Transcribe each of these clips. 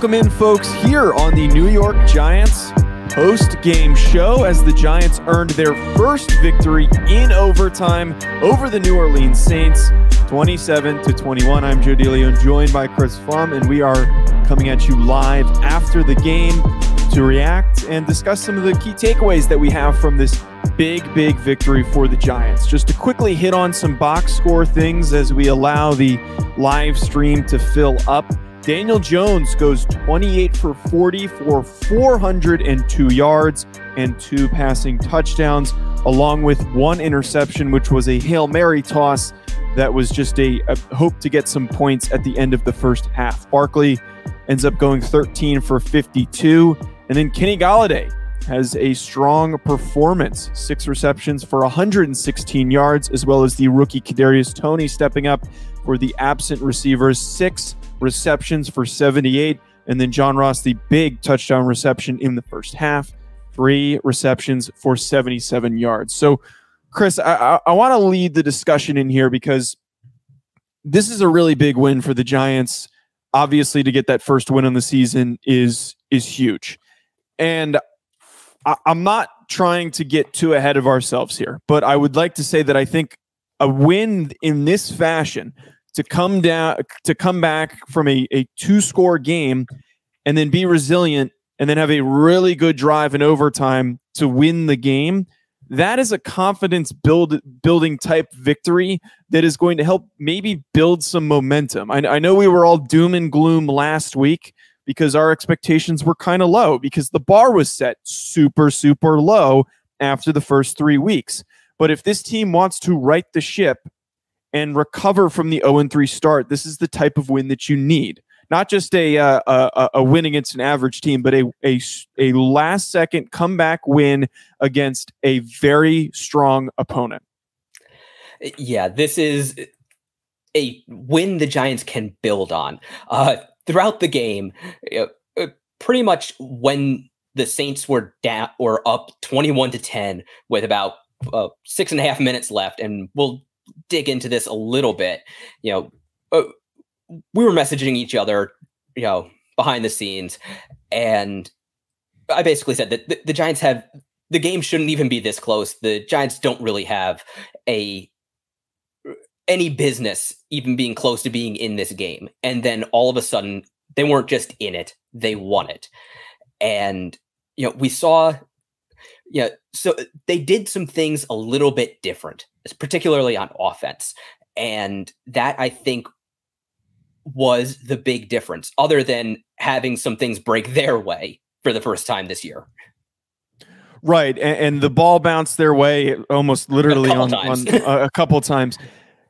Welcome in, folks, here on the New York Giants post game show as the Giants earned their first victory in overtime over the New Orleans Saints, 27 to 21. I'm Joe DeLeon, joined by Chris Pflum, and we are coming at you live after the game to react and discuss some of the key takeaways that we have from this big, big victory for the Giants. Just to quickly hit on some box score things as we allow the live stream to fill up. Daniel Jones goes 28 for 40 for 402 yards and two passing touchdowns, along with one interception, which was a Hail Mary toss that was just a, a, hope to get some points at the end of the first half. Barkley ends up going 13 for 52. And then Kenny Golladay has a strong performance, six receptions for 116 yards, as well as the rookie Kadarius Toney stepping up for the absent receivers, six receptions for 78. And then John Ross, the big touchdown reception in the first half, three receptions for 77 yards. So, Chris, I, I, I want to lead the discussion in here because this is a really big win for the Giants. Obviously, to get that first win on the season is is huge. And I, I'm not trying to get too ahead of ourselves here, but I would like to say that I think a win in this fashion to come down to come back from a, a two score game and then be resilient and then have a really good drive in overtime to win the game that is a confidence build building type victory that is going to help maybe build some momentum. I, I know we were all doom and gloom last week because our expectations were kind of low because the bar was set super super low after the first three weeks. But if this team wants to right the ship and recover from the 0 3 start, this is the type of win that you need. Not just a, uh, a, a win against an average team, but a, a, a last second comeback win against a very strong opponent. Yeah, this is a win the Giants can build on. Uh, throughout the game, uh, pretty much when the Saints were down or up 21 to 10 with about uh, six and a half minutes left, and we'll dig into this a little bit, you know, uh, we were messaging each other, you know, behind the scenes, and I basically said that the, the Giants have the game shouldn't even be this close. The Giants don't really have a any business even being close to being in this game. And then all of a sudden, they weren't just in it; they won it. And you know, we saw yeah, so uh, they did some things a little bit different, particularly on offense. And that I think was the big difference, other than having some things break their way for the first time this year. Right. And, and the ball bounced their way almost literally on, on a couple times.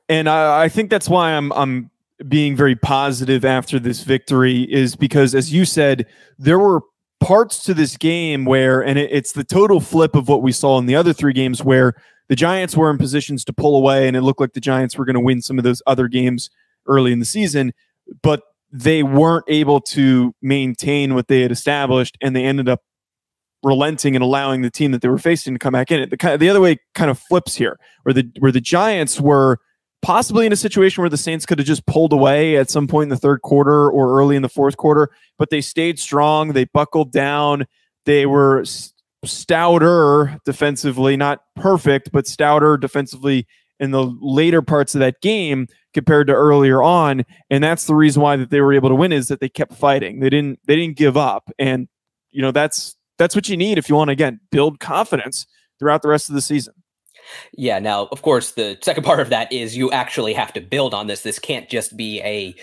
And I, I think that's why I'm I'm being very positive after this victory is because as you said, there were parts to this game where, and it, it's the total flip of what we saw in the other three games where the Giants were in positions to pull away and it looked like the Giants were going to win some of those other games early in the season, but they weren't able to maintain what they had established and they ended up relenting and allowing the team that they were facing to come back in it. The the other way kind of flips here, where the where the Giants were possibly in a situation where the Saints could have just pulled away at some point in the third quarter or early in the fourth quarter, but they stayed strong. They buckled down. They were stouter defensively, not perfect, but stouter defensively in the later parts of that game compared to earlier on and that's the reason why that they were able to win is that they kept fighting they didn't they didn't give up and you know that's that's what you need if you want to again build confidence throughout the rest of the season yeah. Now, of course, the second part of that is you actually have to build on this. This can't just be a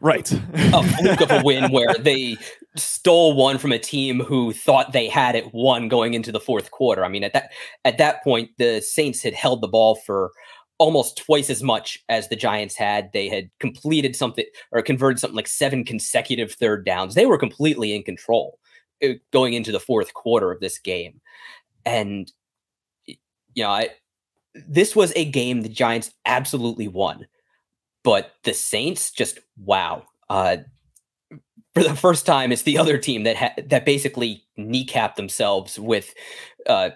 right a fluke of a win where they stole one from a team who thought they had it won going into the fourth quarter. I mean, at that at that point, the Saints had held the ball for almost twice as much as the Giants had. They had completed something or converted something like seven consecutive third downs. They were completely in control uh, going into the fourth quarter of this game. And you know, I this was a game the Giants absolutely won, but the Saints just wow. Uh, for the first time, it's the other team that ha- that basically kneecapped themselves with uh,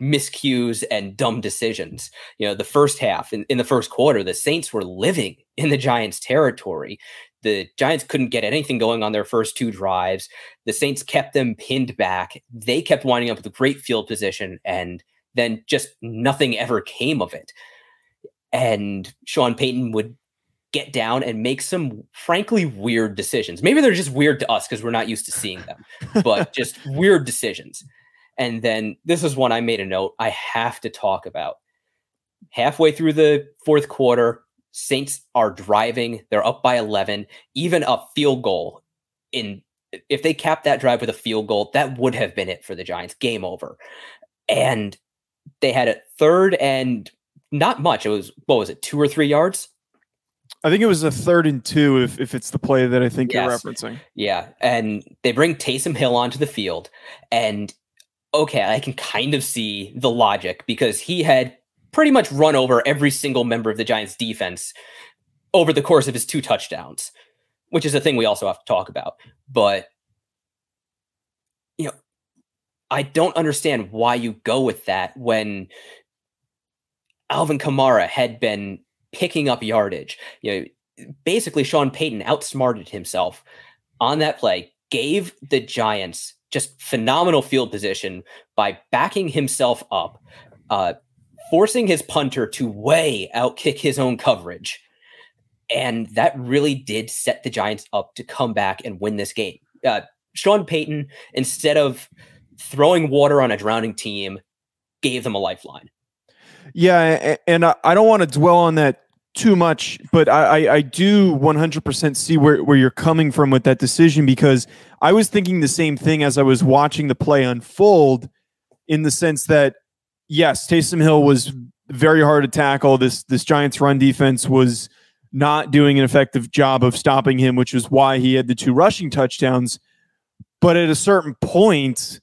miscues and dumb decisions. You know, the first half in, in the first quarter, the Saints were living in the Giants' territory. The Giants couldn't get anything going on their first two drives. The Saints kept them pinned back. They kept winding up with a great field position, and then just nothing ever came of it. And Sean Payton would get down and make some frankly weird decisions. Maybe they're just weird to us because we're not used to seeing them, but just weird decisions. And then this is one I made a note I have to talk about. Halfway through the fourth quarter, Saints are driving. They're up by 11. Even a field goal in if they capped that drive with a field goal, that would have been it for the Giants. Game over. And they had a third and not much. It was what was it, two or three yards? I think it was a third and two if, if it's the play that I think yes. you're referencing. Yeah. And they bring Taysom Hill onto the field. And okay, I can kind of see the logic because he had pretty much run over every single member of the Giants defense over the course of his two touchdowns, which is a thing we also have to talk about. But you know, I don't understand why you go with that when Alvin Kamara had been picking up yardage. You know, basically Sean Payton outsmarted himself on that play, gave the Giants just phenomenal field position by backing himself up, uh, forcing his punter to way outkick his own coverage. And that really did set the Giants up to come back and win this game. Uh, Sean Payton, instead of throwing water on a drowning team, gave them a lifeline. Yeah, and I don't want to dwell on that too much, but I, I, do 100% see where, where you're coming from with that decision because I was thinking the same thing as I was watching the play unfold in the sense that, yes, Taysom Hill was very hard to tackle. This, this Giants run defense was not doing an effective job of stopping him, which was why he had the two rushing touchdowns. But at a certain point,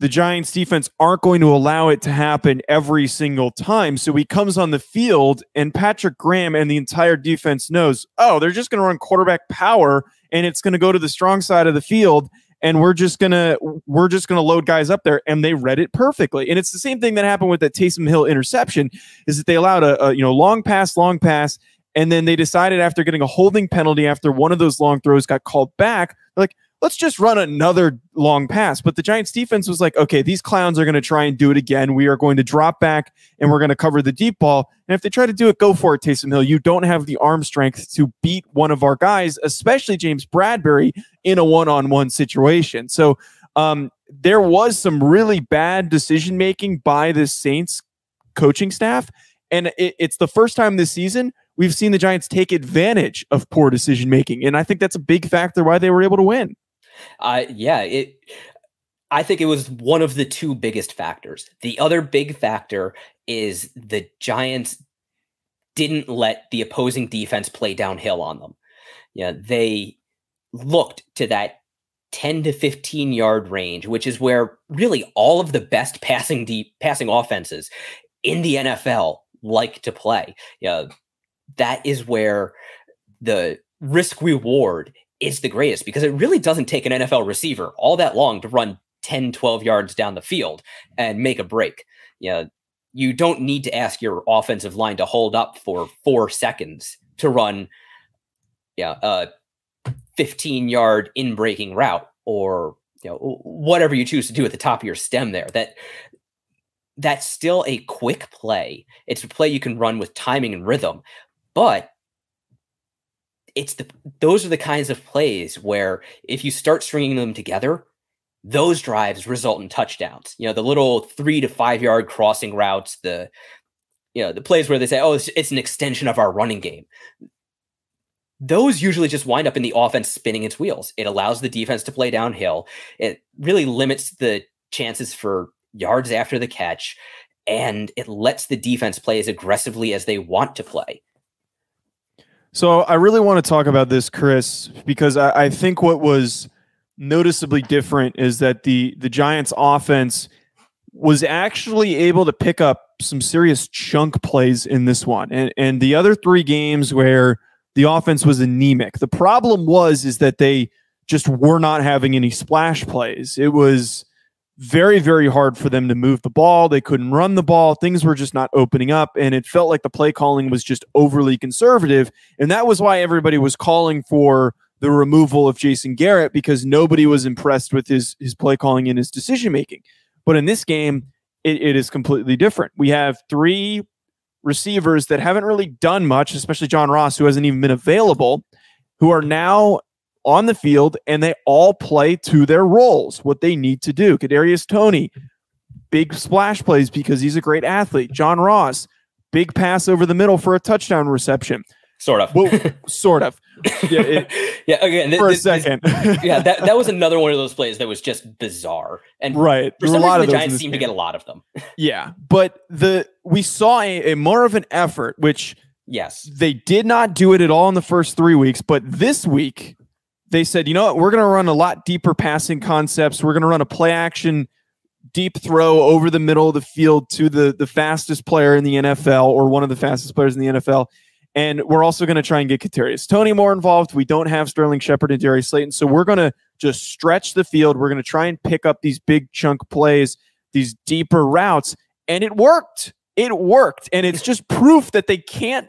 the Giants defense aren't going to allow it to happen every single time. So he comes on the field and Patrick Graham and the entire defense knows, oh, they're just going to run quarterback power and it's going to go to the strong side of the field and we're just going to we're just going to load guys up there and they read it perfectly. And it's the same thing that happened with that Taysom Hill interception is that they allowed a, a you know long pass, long pass and then they decided after getting a holding penalty after one of those long throws got called back, like let's just run another long pass. But the Giants defense was like, okay, these clowns are going to try and do it again. We are going to drop back and we're going to cover the deep ball. And if they try to do it, go for it, Taysom Hill. You don't have the arm strength to beat one of our guys, especially James Bradberry, in a one on one situation. So um, there was some really bad decision making by the Saints coaching staff. And it, it's the first time this season we've seen the Giants take advantage of poor decision making. And I think that's a big factor why they were able to win. Uh, yeah, it. I think it was one of the two biggest factors. The other big factor is the Giants didn't let the opposing defense play downhill on them. Yeah, they looked to that 10 to 15 yard range, which is where really all of the best passing deep passing offenses in the NFL like to play. Yeah, that is where the risk reward is the greatest because it really doesn't take an NFL receiver all that long to run 10, 12 yards down the field and make a break. You know, you don't need to ask your offensive line to hold up for four seconds to run yeah, a 15 yard in breaking route or you know whatever you choose to do at the top of your stem there that that's still a quick play it's a play you can run with timing and rhythm but it's the those are the kinds of plays where if you start stringing them together, those drives result in touchdowns. You know, the little three to five yard crossing routes, the you know the plays where they say, "Oh, it's, it's an extension of our running game." Those usually just wind up in the offense spinning its wheels. It allows the defense to play downhill. It really limits the chances for yards after the catch, and it lets the defense play as aggressively as they want to play. So I really want to talk about this, Chris, because I, I, think what was noticeably different is that the the Giants offense was actually able to pick up some serious chunk plays in this one. And and the other three games where the offense was anemic. The problem was is that they just were not having any splash plays. It was very, very hard for them to move the ball. They couldn't run the ball. Things were just not opening up. And it felt like the play calling was just overly conservative. And that was why everybody was calling for the removal of Jason Garrett because nobody was impressed with his, his play calling and his decision making. But in this game, it, it is completely different. We have three receivers that haven't really done much, especially John Ross, who hasn't even been available, who are now on the field and they all play to their roles, what they need to do. Kadarius Toney, big splash plays because he's a great athlete. John Ross, big pass over the middle for a touchdown reception. Sort of. Well, sort of. Yeah. It, yeah. Again, for this, a second. This, yeah. That, that was another one of those plays that was just bizarre. And right. For some reason, the Giants seem game. to get a lot of them. yeah. But the we saw a, a more of an effort, which yes, they did not do it at all in the first three weeks. But this week, they said, you know what, we're going to run a lot deeper passing concepts. We're going to run a play action deep throw over the middle of the field to the the fastest player in the NFL or one of the fastest players in the NFL. And we're also going to try and get Kadarius Toney more involved. We don't have Sterling Shepard and Darius Slayton, so we're going to just stretch the field. We're going to try and pick up these big chunk plays, these deeper routes, and it worked. It worked, and it's just proof that they can't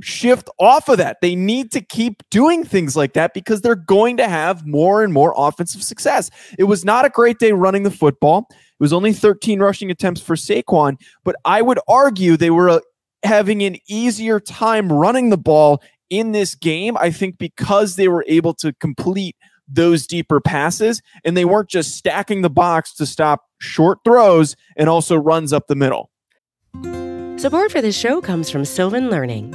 shift off of that. They need to keep doing things like that because they're going to have more and more offensive success. It was not a great day running the football. It was only 13 rushing attempts for Saquon, but I would argue they were uh, having an easier time running the ball in this game. I think because they were able to complete those deeper passes and they weren't just stacking the box to stop short throws and also runs up the middle. Support for this show comes from Sylvan Learning.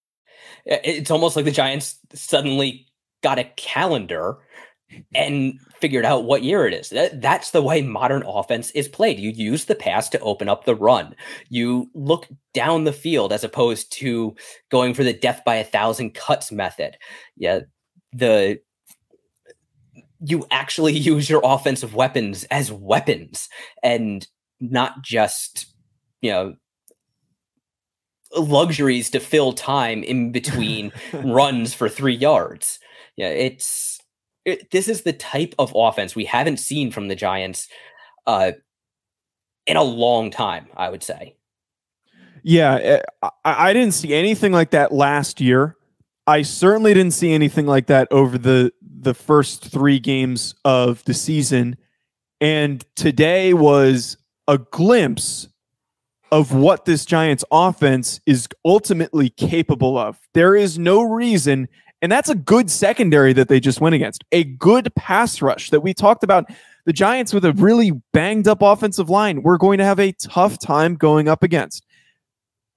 It's almost like the Giants suddenly got a calendar and figured out what year it is. That, that's the way modern offense is played. You use the pass to open up the run. You look down the field as opposed to going for the death by a thousand cuts method. Yeah, the you actually use your offensive weapons as weapons and not just you know luxuries to fill time in between runs for three yards. Yeah, it's it, this is the type of offense we haven't seen from the Giants uh, in a long time. I would say. Yeah, eh, I, I didn't see anything like that last year. I certainly didn't see anything like that over the the first three games of the season, and today was a glimpse of what this Giants offense is ultimately capable of. There is no reason, and that's a good secondary that they just went against, a good pass rush that we talked about. The Giants with a really banged up offensive line, we're going to have a tough time going up against.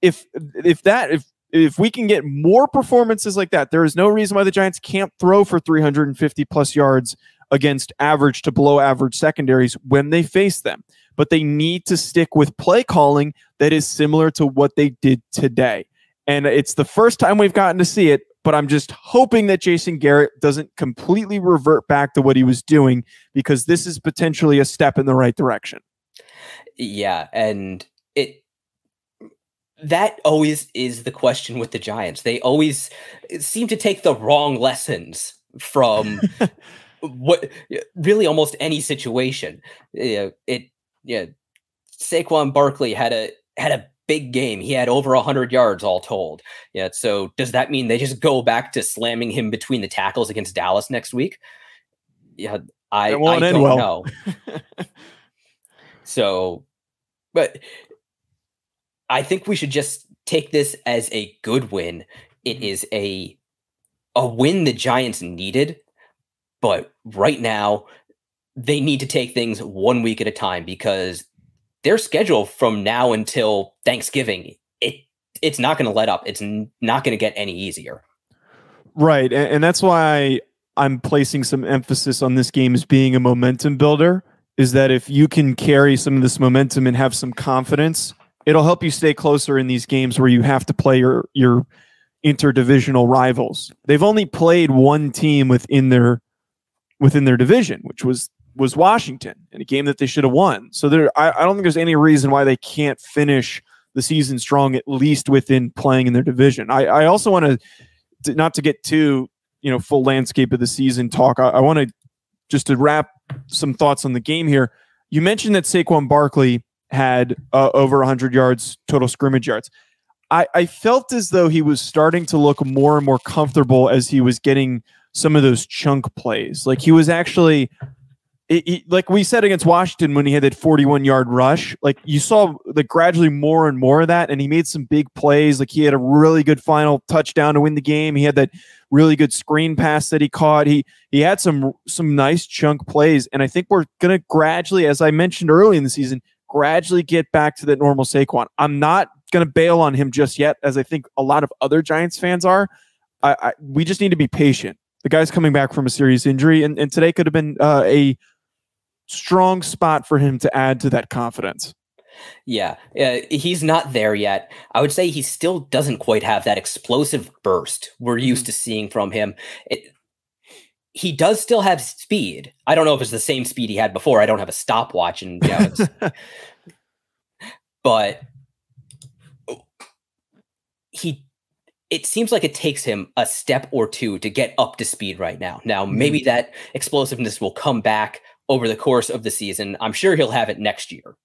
If if that if if we can get more performances like that, there is no reason why the Giants can't throw for 350 plus yards against average to below average secondaries when they face them but they need to stick with play calling that is similar to what they did today. And it's the first time we've gotten to see it, but I'm just hoping that Jason Garrett doesn't completely revert back to what he was doing because this is potentially a step in the right direction. Yeah, and it that always is the question with the Giants. They always seem to take the wrong lessons from what really almost any situation. It yeah, Saquon Barkley had a had a big game. He had over 100 yards all told. Yeah, so does that mean they just go back to slamming him between the tackles against Dallas next week? Yeah, I, I don't well. know. so, but I think we should just take this as a good win. It mm-hmm. is a a win the Giants needed, but right now they need to take things one week at a time because their schedule from now until Thanksgiving it it's not going to let up. It's not going to get any easier. Right, and, and that's why I'm placing some emphasis on this game as being a momentum builder. Is that if you can carry some of this momentum and have some confidence, it'll help you stay closer in these games where you have to play your your interdivisional rivals. They've only played one team within their within their division, which was was Washington in a game that they should have won. So there, I, I don't think there's any reason why they can't finish the season strong, at least within playing in their division. I, I also want to not to get too you know full landscape of the season talk. I, I want to just to wrap some thoughts on the game here. You mentioned that Saquon Barkley had uh, over 100 yards total scrimmage yards. I, I felt as though he was starting to look more and more comfortable as he was getting some of those chunk plays. Like he was actually, it, it, like we said against Washington when he had that 41 yard rush, like you saw the gradually more and more of that. And he made some big plays. Like he had a really good final touchdown to win the game. He had that really good screen pass that he caught. He he had some some nice chunk plays. And I think we're gonna gradually, as I mentioned early in the season, gradually get back to that normal Saquon. I'm not to bail on him just yet, as I think a lot of other Giants fans are. I, I, we just need to be patient. The guy's coming back from a serious injury, and, and today could have been uh, a strong spot for him to add to that confidence. Yeah, uh, he's not there yet. I would say he still doesn't quite have that explosive burst we're used mm-hmm. to seeing from him. It, he does still have speed. I don't know if it's the same speed he had before. I don't have a stopwatch, and you know, but he. It seems like it takes him a step or two to get up to speed right now. Now, maybe mm-hmm. that explosiveness will come back over the course of the season. I'm sure he'll have it next year.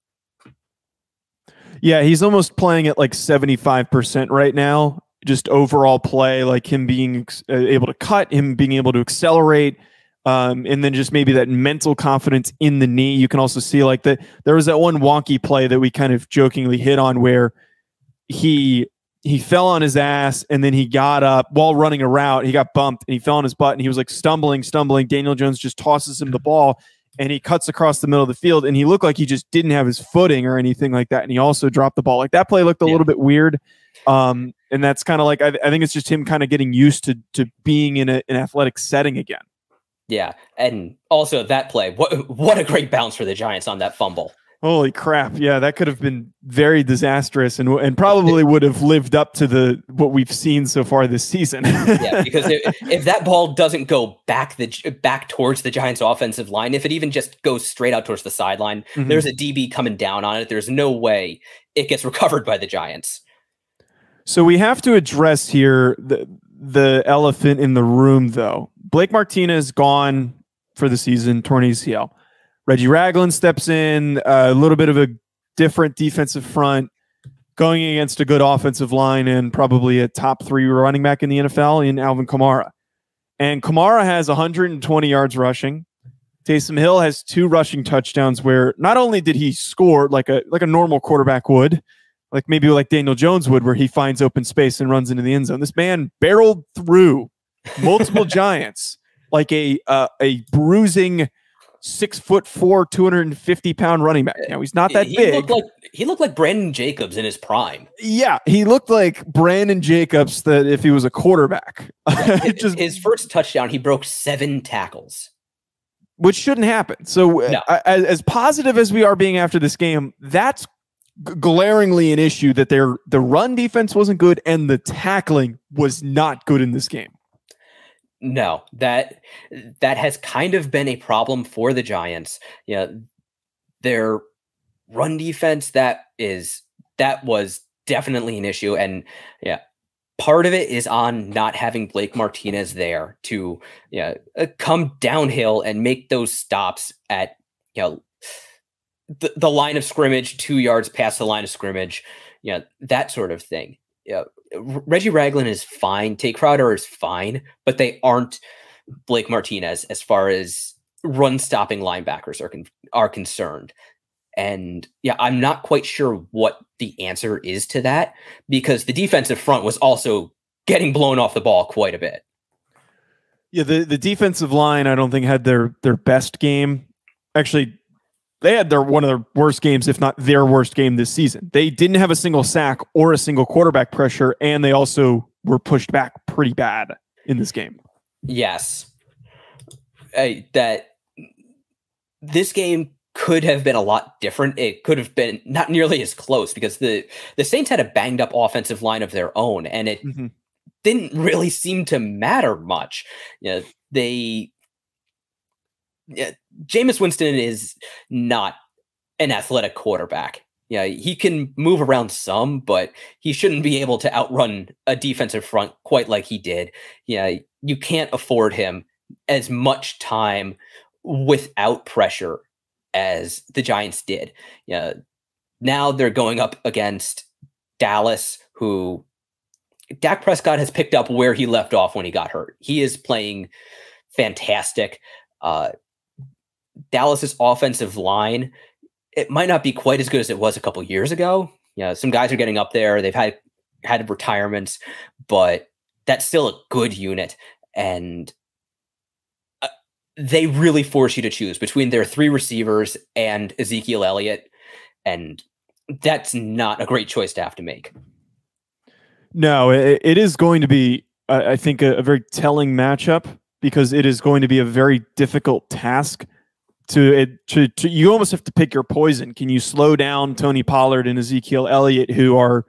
Yeah, he's almost playing at like 75% right now just overall play, like him being uh, able to cut, him being able to accelerate, um, and then just maybe that mental confidence in the knee. You can also see like that there was that one wonky play that we kind of jokingly hit on where he he fell on his ass and then he got up while running a route. He got bumped and he fell on his butt and he was like stumbling, stumbling. Daniel Jones just tosses him the ball and he cuts across the middle of the field and he looked like he just didn't have his footing or anything like that. And he also dropped the ball. Like that play looked a yeah. little bit weird. Um, and that's kind of like I, I, think it's just him kind of getting used to to being in a, an athletic setting again. Yeah, and also that play, what what a great bounce for the Giants on that fumble. Holy crap! Yeah, that could have been very disastrous, and and probably would have lived up to the what we've seen so far this season. yeah, because if, if that ball doesn't go back the back towards the Giants' offensive line, if it even just goes straight out towards the sideline, mm-hmm. there's a DB coming down on it. There's no way it gets recovered by the Giants. So we have to address here the the elephant in the room, though. Blake Martinez gone for the season, torn ACL. Reggie Ragland steps in, a little bit of a different defensive front, going against a good offensive line and probably a top three running back in the NFL in Alvin Kamara. And Kamara has 120 yards rushing. Taysom Hill has two rushing touchdowns where not only did he score like a like a normal quarterback would, like maybe like Daniel Jones would, where he finds open space and runs into the end zone. This man barreled through multiple giants like a uh, a bruising six foot four, two hundred and fifty pound running back. Now he's not that he big. Looked like, he looked like Brandon Jacobs in his prime. Yeah, he looked like Brandon Jacobs that if he was a quarterback. Yeah, his, Just, his first touchdown, he broke seven tackles. Which shouldn't happen. So, no. uh, as, as positive as we are being after this game, that's glaringly an issue that their the run defense wasn't good and the tackling was not good in this game. No, that that has kind of been a problem for the Giants. You know, their run defense that is that was definitely an issue and yeah, part of it is on not having Blake Martinez there to yeah, uh, come downhill and make those stops at you know the, the line of scrimmage, 2 yards past the line of scrimmage, you know, that sort of thing. Yeah, Reggie Ragland is fine. Tae Crowder is fine, but they aren't Blake Martinez as far as run stopping linebackers are con- are concerned. And yeah, I'm not quite sure what the answer is to that because the defensive front was also getting blown off the ball quite a bit. Yeah, the, the defensive line I don't think had their their best game. Actually, they had their one of their worst games, if not their worst game this season. They didn't have a single sack or a single quarterback pressure, and they also were pushed back pretty bad in this game. Yes, that this game could have been a lot different. It could have been not nearly as close because the the Saints had a banged up offensive line of their own, and it mm-hmm. didn't really seem to matter much. You know, they yeah, Jameis Winston is not an athletic quarterback. Yeah, he can move around some, but he shouldn't be able to outrun a defensive front quite like he did. Yeah, you can't afford him as much time without pressure as the Giants did. Yeah, now they're going up against Dallas, who Dak Prescott has picked up where he left off when he got hurt. He is playing fantastic. Uh, Dallas's offensive line, it might not be quite as good as it was a couple years ago. You know, some guys are getting up there. They've had had retirements, but that's still a good unit. And uh, they really force you to choose between their three receivers and Ezekiel Elliott. And that's not a great choice to have to make. No, it, is going to be, I think, a very telling matchup because it is going to be a very difficult task to it to, to you almost have to pick your poison. Can you slow down Tony Pollard and Ezekiel Elliott who are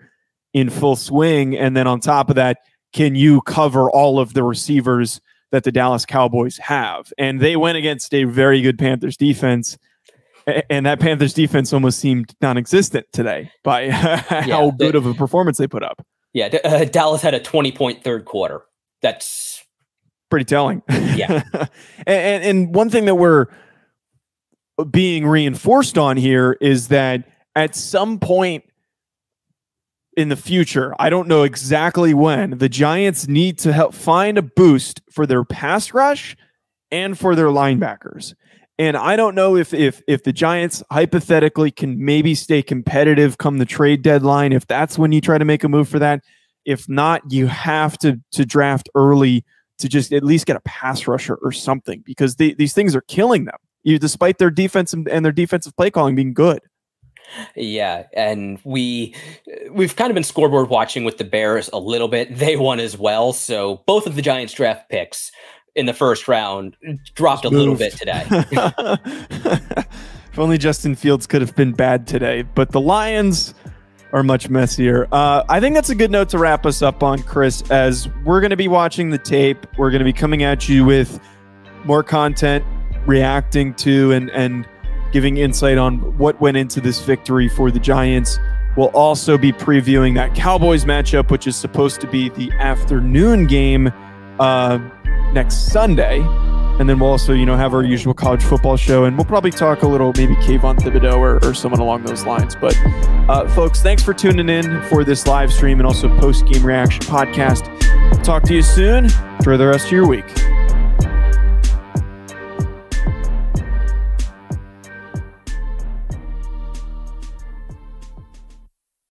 in full swing, and then on top of that, can you cover all of the receivers that the Dallas Cowboys have? And they went against a very good Panthers defense. And that Panthers defense almost seemed non-existent today by how yeah, good of a performance they put up. Yeah, uh, Dallas had a twenty-point third quarter. That's pretty telling. Yeah, and, and, and one thing that we're being reinforced on here is that at some point in the future, I don't know exactly when, the Giants need to help find a boost for their pass rush and for their linebackers. And I don't know if if if the Giants hypothetically can maybe stay competitive come the trade deadline, if that's when you try to make a move for that. If not, you have to to draft early to just at least get a pass rusher or something because they, these things are killing them you despite their defense and, and their defensive play calling being good. Yeah, and we we've kind of been scoreboard watching with the Bears a little bit. They won as well, so both of the Giants draft picks in the first round dropped a little bit today. if only Justin Fields could have been bad today, but the Lions are much messier. Uh, I think that's a good note to wrap us up on, Chris, as we're going to be watching the tape. We're going to be coming at you with more content reacting to and and giving insight on what went into this victory for the Giants. We'll also be previewing that Cowboys matchup, which is supposed to be the afternoon game uh, next Sunday. And then we'll also, you know, have our usual college football show, and we'll probably talk a little, maybe Kayvon Thibodeaux or, or someone along those lines. But, uh, folks, thanks for tuning in for this live stream and also post game reaction podcast. Talk to you soon. Enjoy the rest of your week.